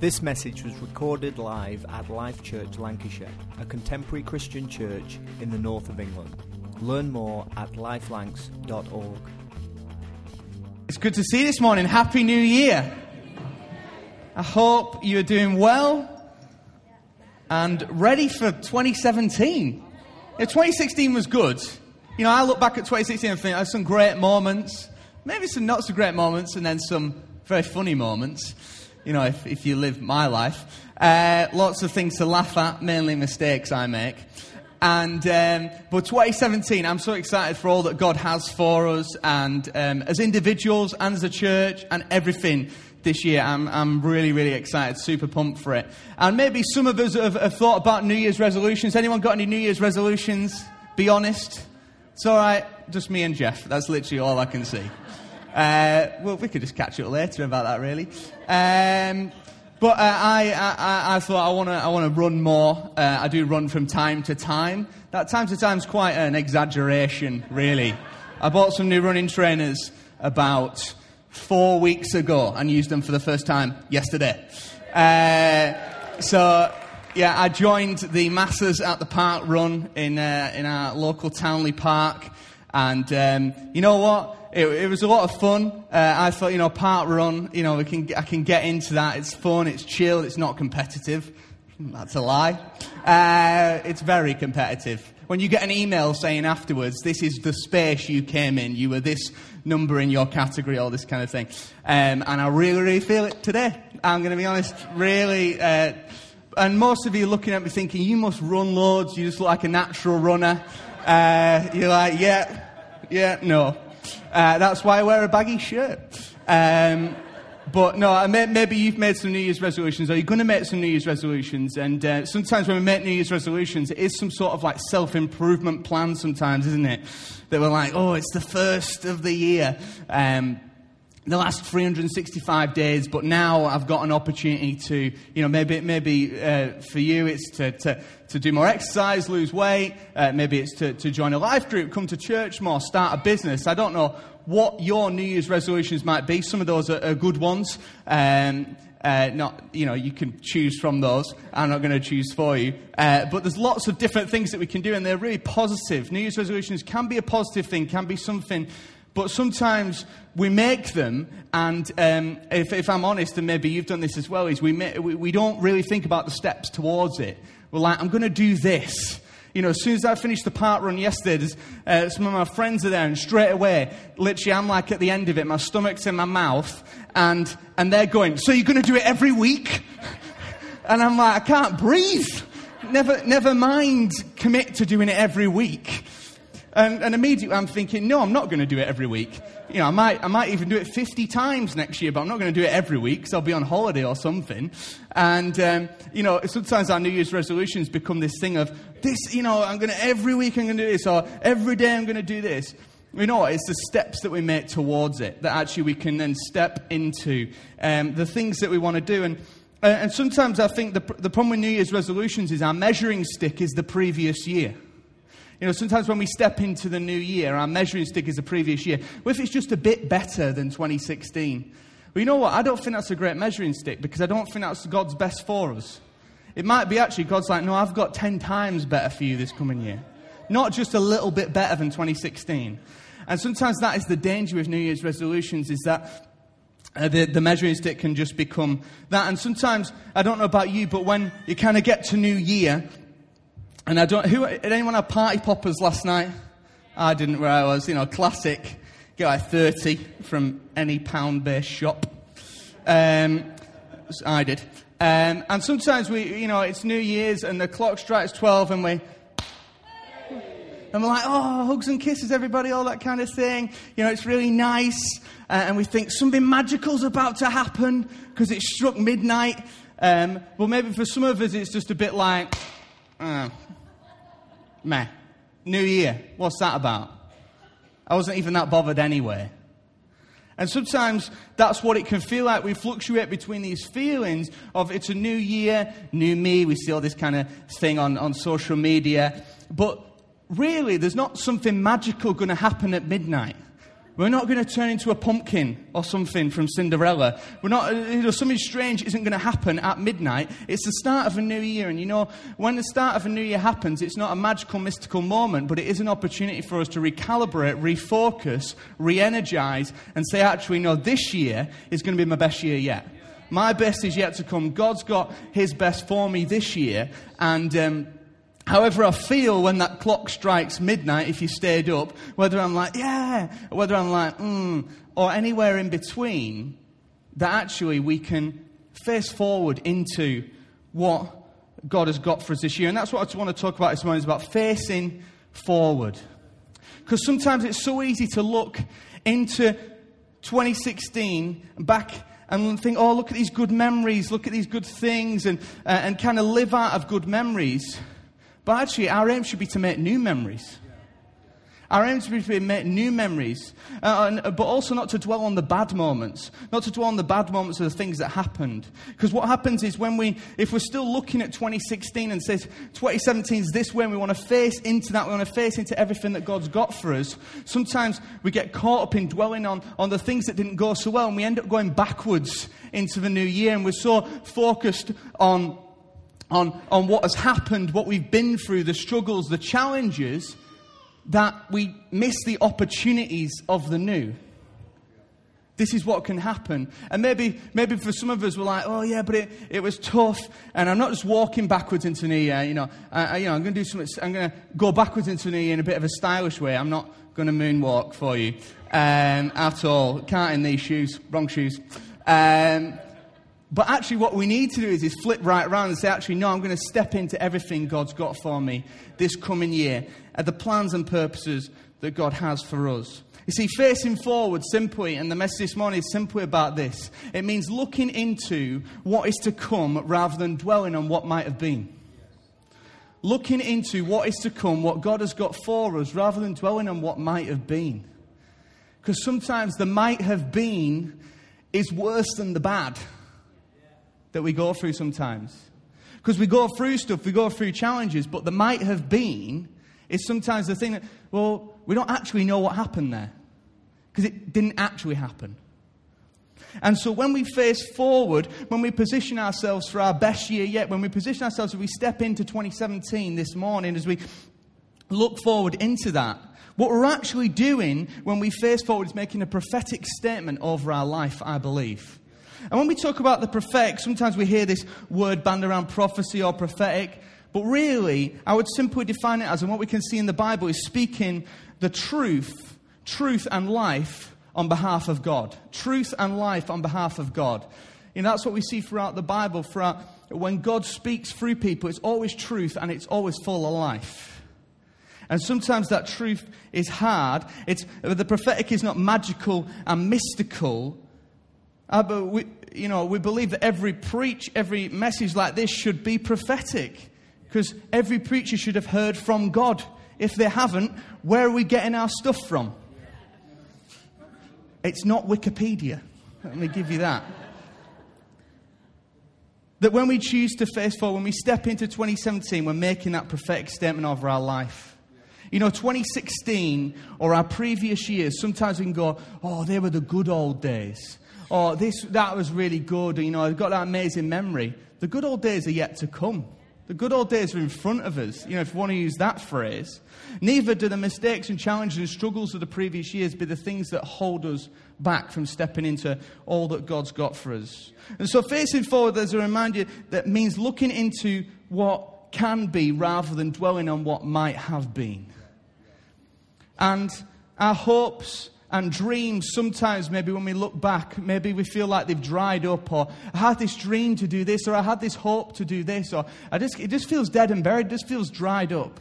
This message was recorded live at Life Church Lancashire, a contemporary Christian church in the north of England. Learn more at lifelancs.org. It's good to see you this morning. Happy New Year. I hope you're doing well and ready for 2017. Yeah, 2016 was good. You know, I look back at 2016 and think there's some great moments, maybe some not so great moments, and then some very funny moments. You know, if, if you live my life. Uh, lots of things to laugh at, mainly mistakes I make. And um, but 2017, I'm so excited for all that God has for us, and um, as individuals, and as a church, and everything this year. I'm, I'm really, really excited, super pumped for it. And maybe some of us have, have thought about New Year's resolutions. Anyone got any New Year's resolutions? Be honest. It's all right, just me and Jeff. That's literally all I can see. Uh, well, we could just catch up later about that, really. Um, but uh, I, I, I, thought I want to I wanna run more. Uh, I do run from time to time. That time to time is quite an exaggeration, really. I bought some new running trainers about four weeks ago and used them for the first time yesterday. Uh, so, yeah, I joined the masses at the park run in, uh, in our local Towneley Park. And um, you know what? It, it, was a lot of fun. Uh, I thought, you know, park run, you know, we can, I can get into that. It's fun, it's chill, it's not competitive. That's a lie. Uh, it's very competitive. When you get an email saying afterwards, this is the space you came in, you were this number in your category, all this kind of thing. Um, and I really, really feel it today. I'm going to be honest, really. Uh, and most of you looking at me thinking, you must run loads, you just look like a natural runner. Uh, you're like, yeah, yeah, no. Uh, that's why I wear a baggy shirt. Um, but no, maybe you've made some New Year's resolutions, or you're going to make some New Year's resolutions. And uh, sometimes when we make New Year's resolutions, it is some sort of like self improvement plan, sometimes, isn't it? That we're like, oh, it's the first of the year. Um, the last 365 days, but now I've got an opportunity to, you know, maybe, maybe uh, for you it's to, to, to do more exercise, lose weight, uh, maybe it's to, to join a life group, come to church more, start a business. I don't know what your New Year's resolutions might be. Some of those are, are good ones. Um, uh, not, you know, you can choose from those. I'm not going to choose for you. Uh, but there's lots of different things that we can do, and they're really positive. New Year's resolutions can be a positive thing, can be something but sometimes we make them, and um, if, if, I'm honest, and maybe you've done this as well, is we, we, we don't really think about the steps towards it. We're like, I'm going to do this. You know, as soon as I finished the park run yesterday, uh, some of my friends are there, and straight away, literally, I'm like at the end of it, my stomach's in my mouth, and, and they're going, So you're going to do it every week? and I'm like, I can't breathe. Never, never mind commit to doing it every week. And, and immediately I'm thinking, no, I'm not going to do it every week. You know, I might, I might even do it 50 times next year, but I'm not going to do it every week because I'll be on holiday or something. And, um, you know, sometimes our New Year's resolutions become this thing of this, you know, I'm going to, every week I'm going to do this, or every day I'm going to do this. You know what? It's the steps that we make towards it that actually we can then step into um, the things that we want to do. And, and sometimes I think the, the problem with New Year's resolutions is our measuring stick is the previous year. You know, sometimes when we step into the new year, our measuring stick is the previous year. What if it's just a bit better than 2016? Well, you know what? I don't think that's a great measuring stick because I don't think that's God's best for us. It might be actually God's like, no, I've got 10 times better for you this coming year. Not just a little bit better than 2016. And sometimes that is the danger with New Year's resolutions is that uh, the, the measuring stick can just become that. And sometimes, I don't know about you, but when you kind of get to New Year, and I don't, who, did anyone have party poppers last night? I didn't where I was, you know, classic. Get like 30 from any pound based shop. Um, I did. Um, and sometimes we, you know, it's New Year's and the clock strikes 12 and we, and we're like, oh, hugs and kisses, everybody, all that kind of thing. You know, it's really nice. Uh, and we think something magical's about to happen because it struck midnight. Um, well, maybe for some of us, it's just a bit like, uh, meh. New Year, what's that about? I wasn't even that bothered anyway. And sometimes that's what it can feel like. We fluctuate between these feelings of it's a new year, new me. We see all this kind of thing on, on social media. But really, there's not something magical going to happen at midnight. We're not going to turn into a pumpkin or something from Cinderella. We're not, you know, something strange isn't going to happen at midnight. It's the start of a new year. And you know, when the start of a new year happens, it's not a magical, mystical moment, but it is an opportunity for us to recalibrate, refocus, re energize, and say, actually, no, this year is going to be my best year yet. My best is yet to come. God's got his best for me this year. And, um, However, I feel when that clock strikes midnight, if you stayed up, whether I'm like, yeah, or whether I'm like, hmm, or anywhere in between, that actually we can face forward into what God has got for us this year. And that's what I just want to talk about this morning is about facing forward. Because sometimes it's so easy to look into 2016 back and think, oh, look at these good memories, look at these good things, and, uh, and kind of live out of good memories. But actually, our aim should be to make new memories. Our aim should be to make new memories, uh, and, uh, but also not to dwell on the bad moments, not to dwell on the bad moments of the things that happened. Because what happens is when we, if we're still looking at 2016 and says 2017 is this way, and we want to face into that, we want to face into everything that God's got for us. Sometimes we get caught up in dwelling on, on the things that didn't go so well, and we end up going backwards into the new year, and we're so focused on on, on what has happened, what we've been through, the struggles, the challenges, that we miss the opportunities of the new. This is what can happen. And maybe, maybe for some of us, we're like, oh, yeah, but it, it was tough. And I'm not just walking backwards into New Year. You know, I, you know I'm going to do something, I'm going to go backwards into New Year in a bit of a stylish way. I'm not going to moonwalk for you um, at all. Can't in these shoes, wrong shoes. Um, but actually, what we need to do is, is flip right around and say, actually, no, I'm going to step into everything God's got for me this coming year, at the plans and purposes that God has for us. You see, facing forward simply, and the message this morning is simply about this. It means looking into what is to come rather than dwelling on what might have been. Looking into what is to come, what God has got for us, rather than dwelling on what might have been. Because sometimes the might have been is worse than the bad that we go through sometimes. Because we go through stuff, we go through challenges, but the might have been is sometimes the thing that, well, we don't actually know what happened there. Because it didn't actually happen. And so when we face forward, when we position ourselves for our best year yet, when we position ourselves, as we step into 2017 this morning, as we look forward into that, what we're actually doing when we face forward is making a prophetic statement over our life, I believe. And when we talk about the prophetic, sometimes we hear this word band around prophecy or prophetic. But really, I would simply define it as, and what we can see in the Bible is speaking the truth, truth and life on behalf of God. Truth and life on behalf of God. You know, that's what we see throughout the Bible. Throughout, when God speaks through people, it's always truth and it's always full of life. And sometimes that truth is hard. It's, the prophetic is not magical and mystical, uh, but we, you know, we believe that every preach, every message like this should be prophetic. Because every preacher should have heard from God. If they haven't, where are we getting our stuff from? It's not Wikipedia. Let me give you that. That when we choose to face forward, when we step into 2017, we're making that prophetic statement over our life. You know, 2016 or our previous years, sometimes we can go, oh, they were the good old days oh, this, that was really good, you know, I've got that amazing memory. The good old days are yet to come. The good old days are in front of us, you know, if you want to use that phrase. Neither do the mistakes and challenges and struggles of the previous years be the things that hold us back from stepping into all that God's got for us. And so facing forward, there's a reminder that means looking into what can be rather than dwelling on what might have been. And our hopes and dreams, sometimes maybe when we look back, maybe we feel like they've dried up, or I had this dream to do this, or I had this hope to do this, or I just, it just feels dead and buried, it just feels dried up.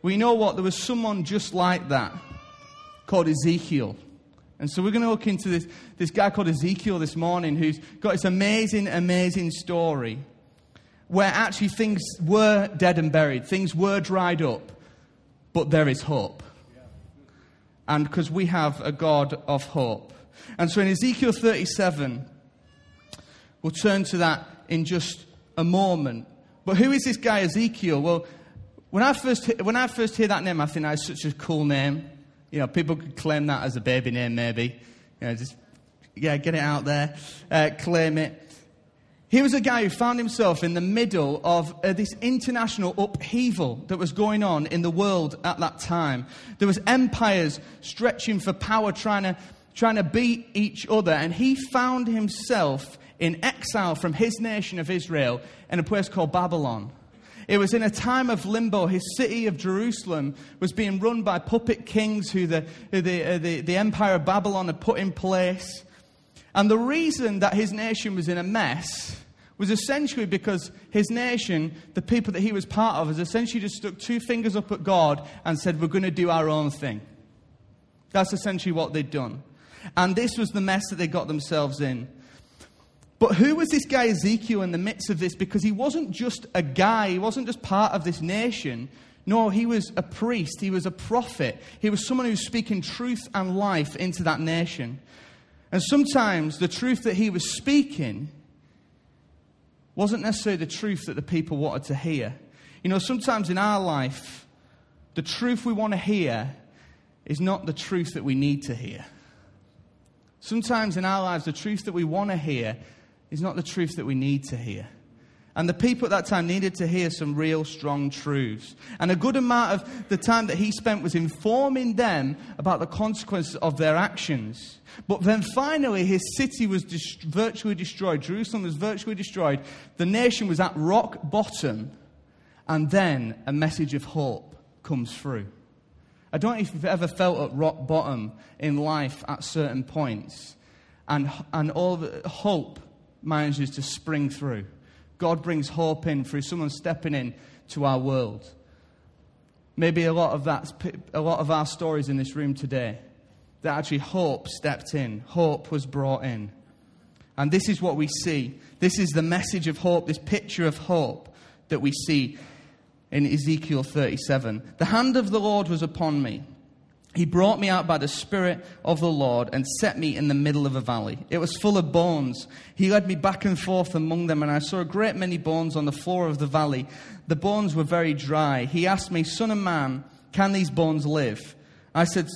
We know what? There was someone just like that called Ezekiel. And so we're going to look into this, this guy called Ezekiel this morning who's got this amazing, amazing story where actually things were dead and buried, things were dried up, but there is hope and because we have a God of hope. And so in Ezekiel 37, we'll turn to that in just a moment. But who is this guy Ezekiel? Well, when I first, when I first hear that name, I think that's such a cool name. You know, people could claim that as a baby name, maybe. You know, just, yeah, get it out there, uh, claim it. He was a guy who found himself in the middle of uh, this international upheaval that was going on in the world at that time. There was empires stretching for power, trying to, trying to beat each other, and he found himself in exile from his nation of Israel in a place called Babylon. It was in a time of limbo. His city of Jerusalem was being run by puppet kings who the, the, uh, the, the empire of Babylon had put in place. And the reason that his nation was in a mess was essentially because his nation, the people that he was part of, has essentially just stuck two fingers up at God and said, We're going to do our own thing. That's essentially what they'd done. And this was the mess that they got themselves in. But who was this guy Ezekiel in the midst of this? Because he wasn't just a guy, he wasn't just part of this nation. No, he was a priest, he was a prophet, he was someone who was speaking truth and life into that nation. And sometimes the truth that he was speaking wasn't necessarily the truth that the people wanted to hear. You know, sometimes in our life, the truth we want to hear is not the truth that we need to hear. Sometimes in our lives, the truth that we want to hear is not the truth that we need to hear. And the people at that time needed to hear some real strong truths. And a good amount of the time that he spent was informing them about the consequences of their actions. But then finally, his city was dest- virtually destroyed. Jerusalem was virtually destroyed. The nation was at rock bottom. And then a message of hope comes through. I don't know if you've ever felt at rock bottom in life at certain points. And, and all the hope manages to spring through. God brings hope in through someone stepping in to our world. Maybe a lot of that, a lot of our stories in this room today, that actually hope stepped in, hope was brought in. And this is what we see. This is the message of hope, this picture of hope that we see in Ezekiel 37. The hand of the Lord was upon me he brought me out by the Spirit of the Lord and set me in the middle of a valley. It was full of bones. He led me back and forth among them, and I saw a great many bones on the floor of the valley. The bones were very dry. He asked me, Son of man, can these bones live? I said,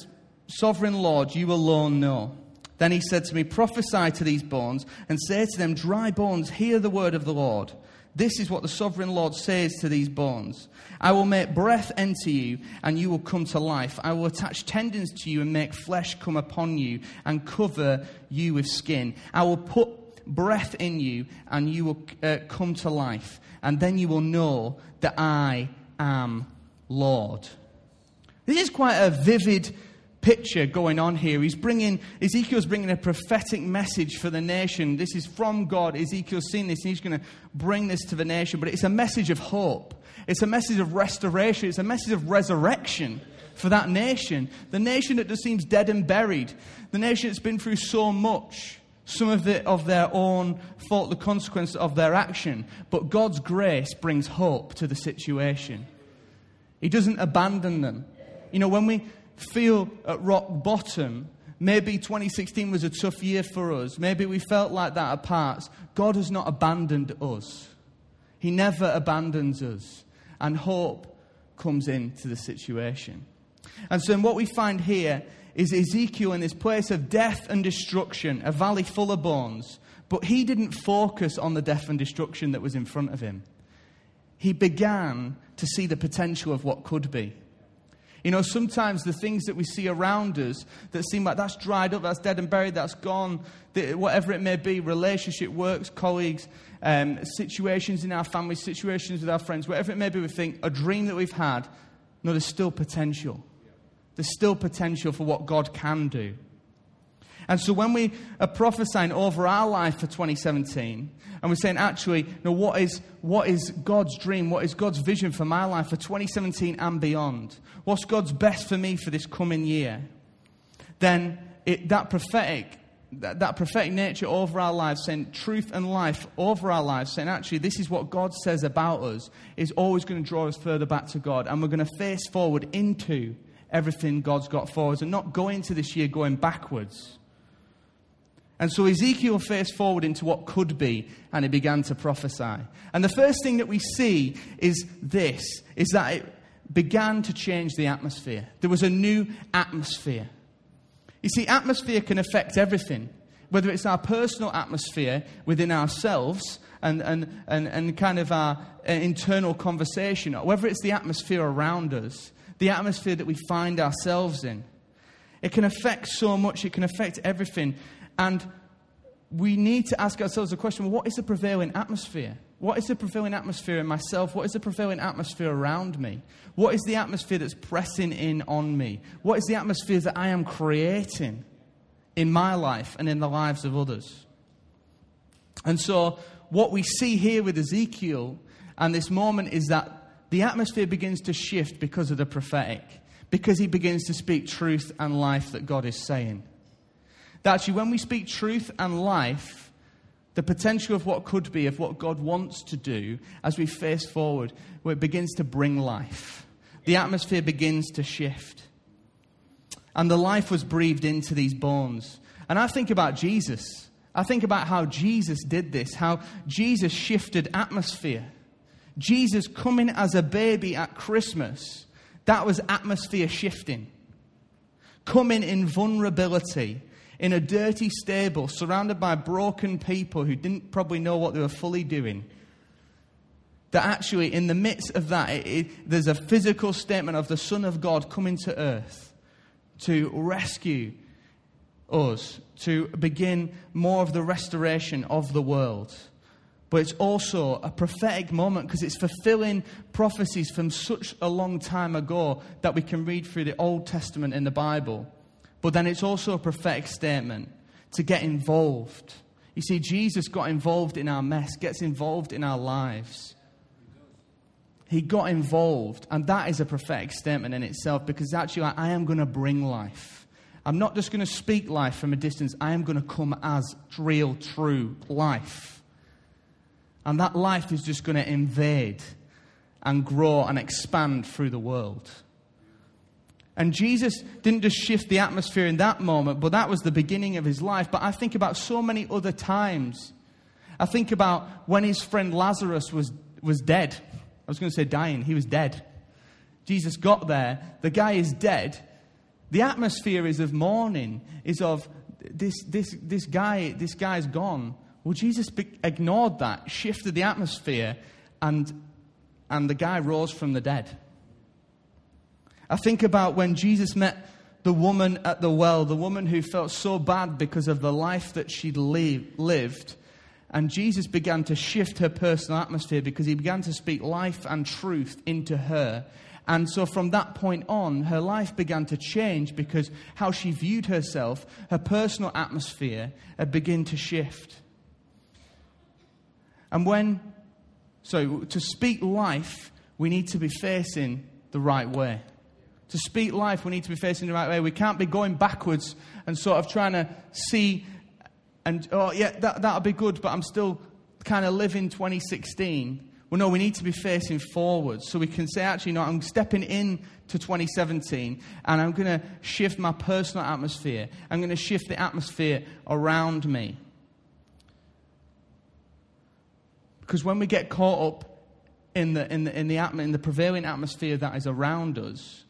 Sovereign Lord, you alone know. Then he said to me, Prophesy to these bones and say to them, Dry bones, hear the word of the Lord. This is what the sovereign Lord says to these bones I will make breath enter you, and you will come to life. I will attach tendons to you and make flesh come upon you and cover you with skin. I will put breath in you, and you will uh, come to life. And then you will know that I am Lord. This is quite a vivid picture going on here. He's bringing, Ezekiel's bringing a prophetic message for the nation. This is from God. Ezekiel's seen this and he's going to bring this to the nation. But it's a message of hope, it's a message of restoration, it's a message of resurrection for that nation. The nation that just seems dead and buried, the nation that's been through so much. Some of it of their own fault, the consequence of their action. But God's grace brings hope to the situation. He doesn't abandon them. You know, when we, feel at rock bottom. Maybe 2016 was a tough year for us. Maybe we felt like that at parts. God has not abandoned us, He never abandons us. And hope comes into the situation. And so, what we find here is Ezekiel in this place of death and destruction, a valley full of bones. But he didn't focus on the death and destruction that was in front of him. He began to see the potential of what could be. You know, sometimes the things that we see around us that seem like that's dried up, that's dead and buried, that's gone, whatever it may be relationship, works, colleagues, um, situations in our family, situations with our friends, whatever it may be, we think a dream that we've had, no, there's still potential. There's still potential for what God can do. And so when we are prophesying over our life for 2017, and we're saying, actually, no, what is, what is God's dream? What is God's vision for my life for 2017 and beyond? What's God's best for me for this coming year? Then it, that prophetic that, that, prophetic nature over our lives, saying truth and life over our lives, saying actually this is what God says about us, is always going to draw us further back to God. And we're going to face forward into everything God's got for us and not go into this year going backwards. And so Ezekiel faced forward into what could be, and he began to prophesy. And the first thing that we see is this is that it, began to change the atmosphere. There was a new atmosphere. You see, atmosphere can affect everything, whether it's our personal atmosphere within ourselves and, and, and, and kind of our uh, internal conversation, or whether it's the atmosphere around us, the atmosphere that we find ourselves in. It can affect so much, it can affect everything. And we need to ask ourselves the question well, what is the prevailing atmosphere? What is the prevailing atmosphere in myself? What is the prevailing atmosphere around me? What is the atmosphere that's pressing in on me? What is the atmosphere that I am creating in my life and in the lives of others? And so, what we see here with Ezekiel and this moment is that the atmosphere begins to shift because of the prophetic, because he begins to speak truth and life that God is saying. That actually, when we speak truth and life, the potential of what could be, of what God wants to do as we face forward, where it begins to bring life. The atmosphere begins to shift. And the life was breathed into these bones. And I think about Jesus. I think about how Jesus did this, how Jesus shifted atmosphere. Jesus coming as a baby at Christmas, that was atmosphere shifting. Coming in vulnerability, in a dirty stable surrounded by broken people who didn't probably know what they were fully doing. That actually, in the midst of that, it, it, there's a physical statement of the Son of God coming to earth to rescue us, to begin more of the restoration of the world. But it's also a prophetic moment because it's fulfilling prophecies from such a long time ago that we can read through the Old Testament in the Bible. But then it's also a prophetic statement to get involved. You see, Jesus got involved in our mess, gets involved in our lives. He got involved, and that is a prophetic statement in itself because actually, I am going to bring life. I'm not just going to speak life from a distance, I am going to come as real, true life. And that life is just going to invade and grow and expand through the world. And Jesus didn't just shift the atmosphere in that moment, but that was the beginning of his life. But I think about so many other times. I think about when his friend Lazarus was, was dead. I was going to say dying, he was dead. Jesus got there, the guy is dead. The atmosphere is of mourning, is of this, this, this guy, this guy's gone. Well, Jesus ignored that, shifted the atmosphere, and, and the guy rose from the dead. I think about when Jesus met the woman at the well, the woman who felt so bad because of the life that she'd lived. And Jesus began to shift her personal atmosphere because he began to speak life and truth into her. And so from that point on, her life began to change because how she viewed herself, her personal atmosphere, had begun to shift. And when, so to speak life, we need to be facing the right way to speak life, we need to be facing the right way. We can't be going backwards and sort of trying to see and, oh, yeah, that, that'll be good, but I'm still kind of living 2016. Well, no, we need to be facing forwards so we can say, actually, no, I'm stepping in to 2017 and I'm going to shift my personal atmosphere. I'm going to shift the atmosphere around me. Because when we get caught up in the, in the, in the, in the prevailing atmosphere that is around us,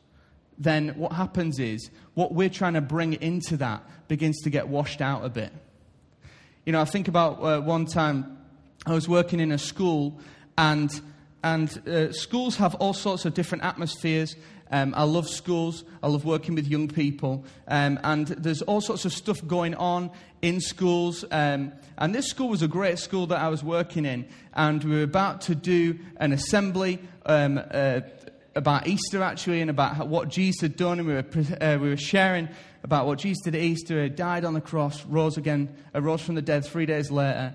then what happens is what we're trying to bring into that begins to get washed out a bit. You know, I think about uh, one time I was working in a school, and, and uh, schools have all sorts of different atmospheres. Um, I love schools. I love working with young people. Um, and there's all sorts of stuff going on in schools. Um, and this school was a great school that I was working in. And we were about to do an assembly. Um, uh, about Easter actually and about what Jesus had done, and we were, uh, we were sharing about what Jesus did at Easter. He died on the cross, rose again, rose from the dead three days later.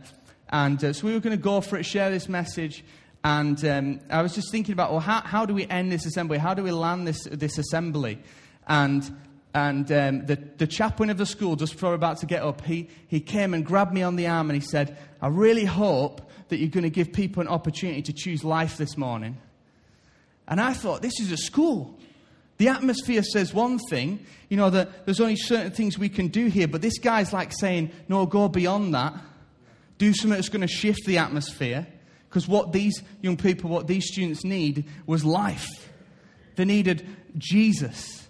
And uh, so we were going to go for it, share this message. And um, I was just thinking about, well, how, how do we end this assembly? How do we land this, this assembly? And, and um, the, the chaplain of the school, just before we were about to get up, he, he came and grabbed me on the arm and he said, I really hope that you're going to give people an opportunity to choose life this morning. And I thought, this is a school. The atmosphere says one thing, you know, that there's only certain things we can do here, but this guy's like saying, no, go beyond that. Do something that's going to shift the atmosphere. Because what these young people, what these students need was life. They needed Jesus.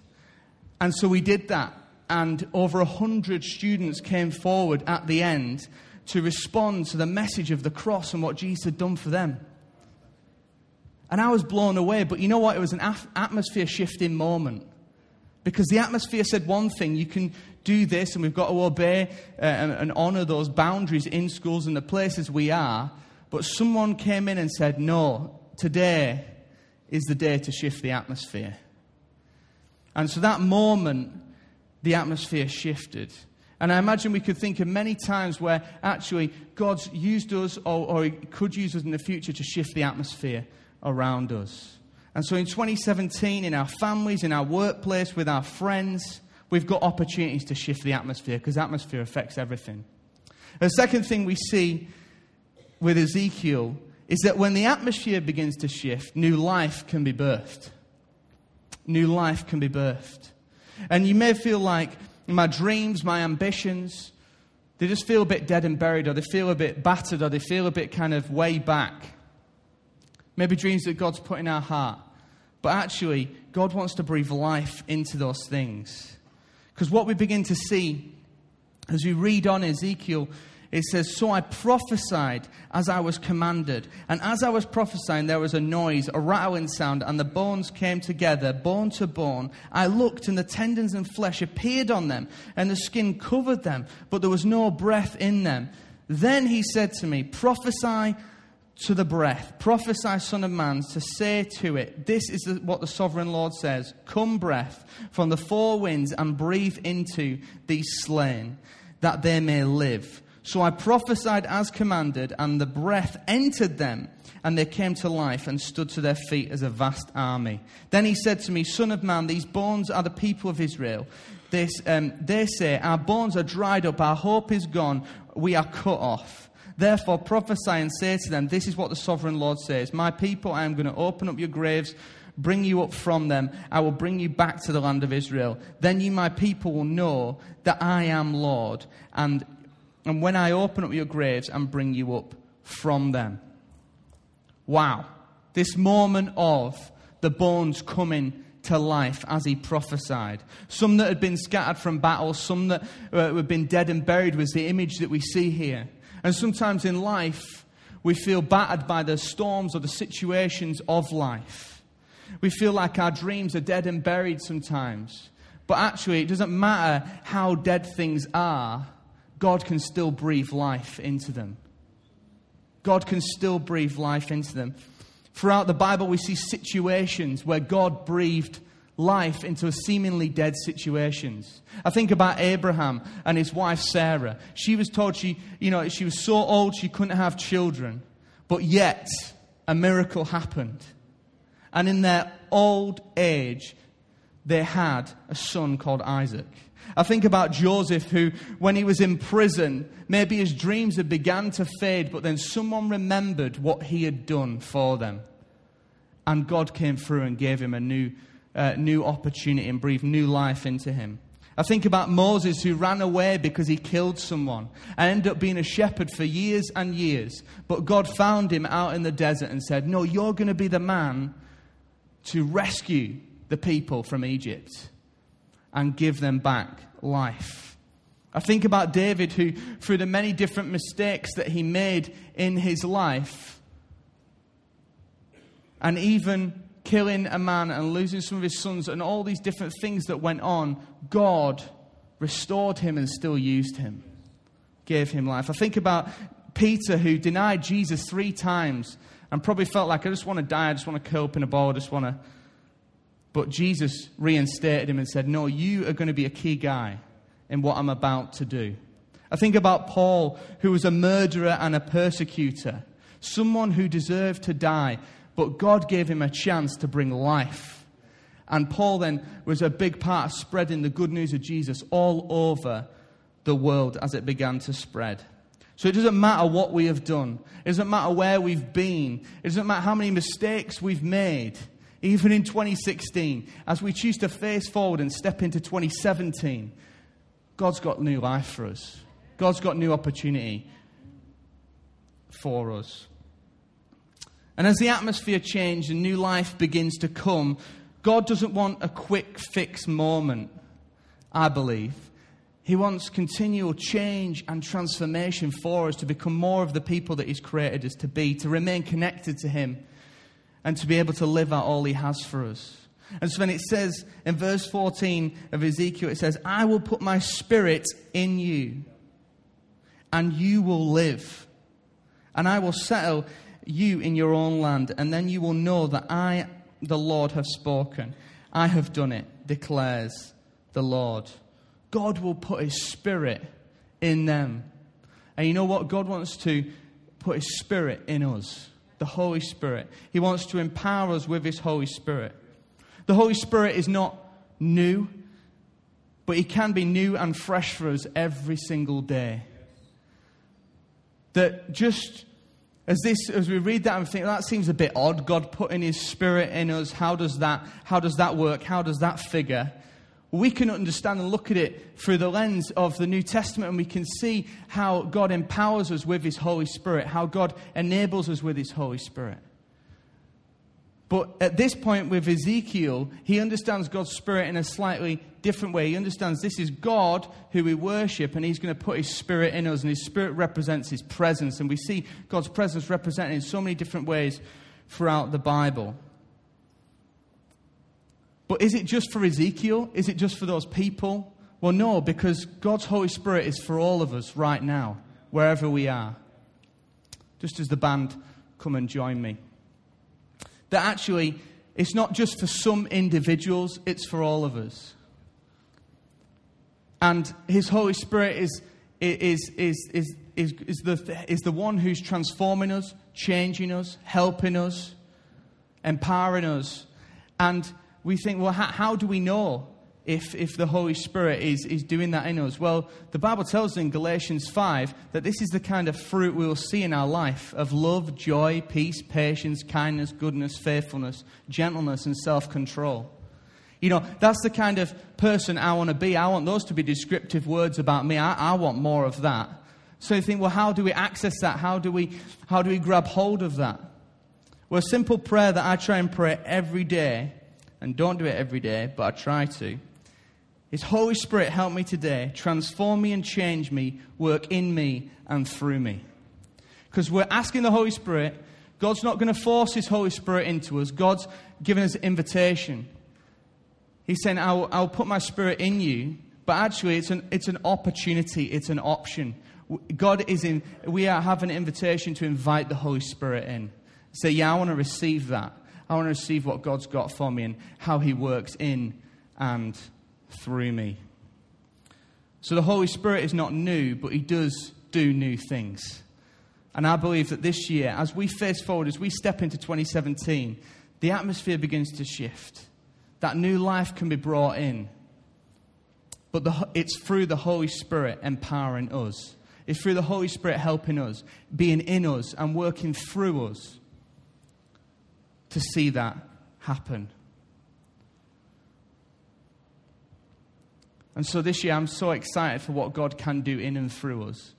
And so we did that. And over a hundred students came forward at the end to respond to the message of the cross and what Jesus had done for them. And I was blown away. But you know what? It was an atmosphere shifting moment. Because the atmosphere said one thing you can do this, and we've got to obey uh, and, and honor those boundaries in schools and the places we are. But someone came in and said, No, today is the day to shift the atmosphere. And so that moment, the atmosphere shifted. And I imagine we could think of many times where actually God's used us or, or He could use us in the future to shift the atmosphere around us. And so in 2017, in our families, in our workplace, with our friends, we've got opportunities to shift the atmosphere because atmosphere affects everything. The second thing we see with Ezekiel is that when the atmosphere begins to shift, new life can be birthed. New life can be birthed. And you may feel like my dreams, my ambitions, they just feel a bit dead and buried, or they feel a bit battered, or they feel a bit kind of way back. Maybe dreams that God's put in our heart. But actually, God wants to breathe life into those things. Because what we begin to see as we read on Ezekiel, it says, So I prophesied as I was commanded. And as I was prophesying, there was a noise, a rattling sound, and the bones came together, bone to bone. I looked, and the tendons and flesh appeared on them, and the skin covered them, but there was no breath in them. Then he said to me, Prophesy to the breath, prophesy, Son of Man, to say to it, This is what the sovereign Lord says Come, breath, from the four winds, and breathe into these slain, that they may live. So I prophesied as commanded, and the breath entered them, and they came to life and stood to their feet as a vast army. Then he said to me, Son of man, these bones are the people of Israel. They, um, they say, Our bones are dried up, our hope is gone, we are cut off. Therefore, prophesy and say to them, This is what the sovereign Lord says My people, I am going to open up your graves, bring you up from them. I will bring you back to the land of Israel. Then you, my people, will know that I am Lord. And, and when I open up your graves and bring you up from them. Wow. This moment of the bones coming to life as he prophesied. Some that had been scattered from battle, some that uh, had been dead and buried was the image that we see here. And sometimes in life, we feel battered by the storms or the situations of life. We feel like our dreams are dead and buried sometimes. But actually, it doesn't matter how dead things are, God can still breathe life into them. God can still breathe life into them. Throughout the Bible, we see situations where God breathed life into seemingly dead situations. I think about Abraham and his wife Sarah. She was told she, you know, she was so old she couldn't have children, but yet a miracle happened. And in their old age, they had a son called Isaac. I think about Joseph, who, when he was in prison, maybe his dreams had begun to fade, but then someone remembered what he had done for them. And God came through and gave him a new uh, new opportunity and breathe new life into him. I think about Moses who ran away because he killed someone and ended up being a shepherd for years and years. But God found him out in the desert and said, No, you're going to be the man to rescue the people from Egypt and give them back life. I think about David who, through the many different mistakes that he made in his life, and even killing a man and losing some of his sons and all these different things that went on, God restored him and still used him, gave him life. I think about Peter who denied Jesus three times and probably felt like, I just want to die, I just want to curl up in a ball, I just want to. But Jesus reinstated him and said, No, you are going to be a key guy in what I'm about to do. I think about Paul, who was a murderer and a persecutor, someone who deserved to die, but God gave him a chance to bring life. And Paul then was a big part of spreading the good news of Jesus all over the world as it began to spread. So it doesn't matter what we have done, it doesn't matter where we've been, it doesn't matter how many mistakes we've made, even in 2016, as we choose to face forward and step into 2017. God's got new life for us. God's got new opportunity for us. And as the atmosphere changes and new life begins to come, God doesn't want a quick fix moment, I believe. He wants continual change and transformation for us to become more of the people that He's created us to be, to remain connected to Him, and to be able to live out all He has for us. And so then it says in verse 14 of Ezekiel, it says, I will put my spirit in you, and you will live. And I will settle you in your own land, and then you will know that I, the Lord, have spoken. I have done it, declares the Lord. God will put his spirit in them. And you know what? God wants to put his spirit in us, the Holy Spirit. He wants to empower us with his Holy Spirit. The Holy Spirit is not new, but He can be new and fresh for us every single day. That just as this as we read that and think that seems a bit odd, God putting His Spirit in us, how does that how does that work? How does that figure? We can understand and look at it through the lens of the New Testament, and we can see how God empowers us with His Holy Spirit, how God enables us with His Holy Spirit. But at this point with Ezekiel, he understands God's Spirit in a slightly different way. He understands this is God who we worship, and he's going to put his Spirit in us, and his Spirit represents his presence. And we see God's presence represented in so many different ways throughout the Bible. But is it just for Ezekiel? Is it just for those people? Well, no, because God's Holy Spirit is for all of us right now, wherever we are. Just as the band come and join me that actually it's not just for some individuals, it's for all of us. And His Holy Spirit is, is, is, is, is, is, the, is the one who's transforming us, changing us, helping us, empowering us. And we think, well, how, how do we know if, if the Holy Spirit is, is doing that in us? Well, the Bible tells us in Galatians 5 that this is the kind of fruit we will see in our life of love, joy, peace, patience, kindness, goodness, faithfulness, gentleness, and self control. You know, that's the kind of person I want to be. I want those to be descriptive words about me. I, I want more of that. So you think, well, how do we access that? How do we, how do we grab hold of that? Well, a simple prayer that I try and pray every day, and don't do it every day, but I try to, is Holy Spirit, help me today, transform me and change me, work in me and through me. Because we're asking the Holy Spirit, God's not going to force His Holy Spirit into us, God's given us an invitation. He's saying, I'll, I'll put my Spirit in you, but actually, it's an, it's an opportunity, it's an option. God is in, we have an invitation to invite the Holy Spirit in. Say, yeah, I want to receive that. I want to receive what God's got for me and how He works in and through me. So the Holy Spirit is not new, but He does do new things. And I believe that this year, as we face forward, as we step into 2017, the atmosphere begins to shift. That new life can be brought in. But the, it's through the Holy Spirit empowering us. It's through the Holy Spirit helping us, being in us, and working through us to see that happen. And so this year, I'm so excited for what God can do in and through us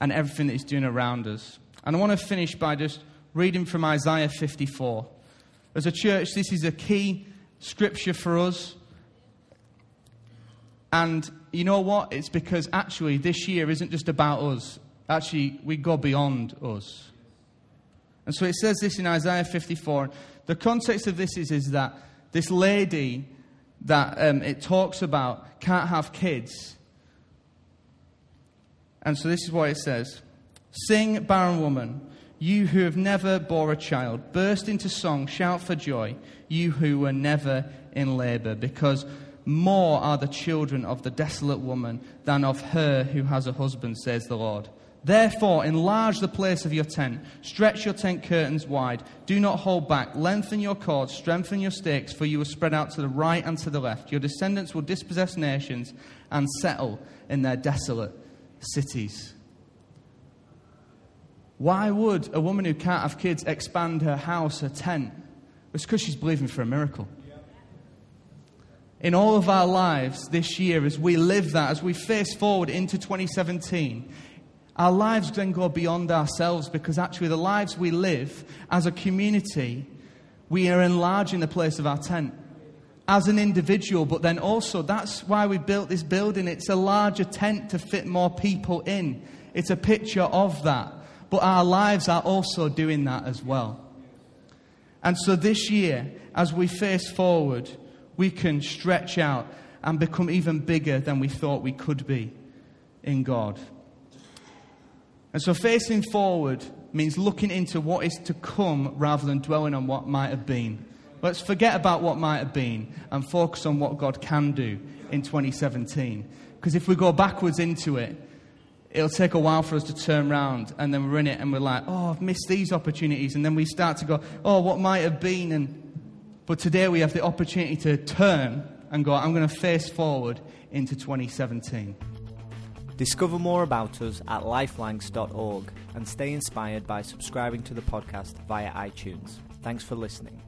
and everything that He's doing around us. And I want to finish by just reading from Isaiah 54. As a church, this is a key scripture for us. And you know what? It's because actually this year isn't just about us. Actually, we go beyond us. And so it says this in Isaiah 54. The context of this is, is that this lady that um, it talks about can't have kids. And so this is what it says Sing, barren woman, you who have never bore a child, burst into song, shout for joy, you who were never in labor, because more are the children of the desolate woman than of her who has a husband, says the Lord. Therefore, enlarge the place of your tent. Stretch your tent curtains wide. Do not hold back. Lengthen your cords. Strengthen your stakes, for you will spread out to the right and to the left. Your descendants will dispossess nations and settle in their desolate cities. Why would a woman who can't have kids expand her house, her tent? It's because she's believing for a miracle. In all of our lives this year, as we live that, as we face forward into 2017, our lives then go beyond ourselves because actually, the lives we live as a community, We are enlarging the place of our tent as an individual, but then also that's why we built this building. It's a larger tent to fit more people in. It's a picture of that. But our lives are also doing that as well. And so this year, as we face forward, we can stretch out and become even bigger than we thought we could be in God. And so facing forward means looking into what is to come rather than dwelling on what might have been. Let's forget about what might have been and focus on what God can do in 2017. Because if we go backwards into it, it'll take a while for us to turn around and then we're in it and we're like, oh, I've missed these opportunities. And then we start to go, oh, what might have been. And, but today we have the opportunity to turn and go, I'm going to face forward into 2017. Discover more about us at lifelanks.org and stay inspired by subscribing to the podcast via iTunes. Thanks for listening.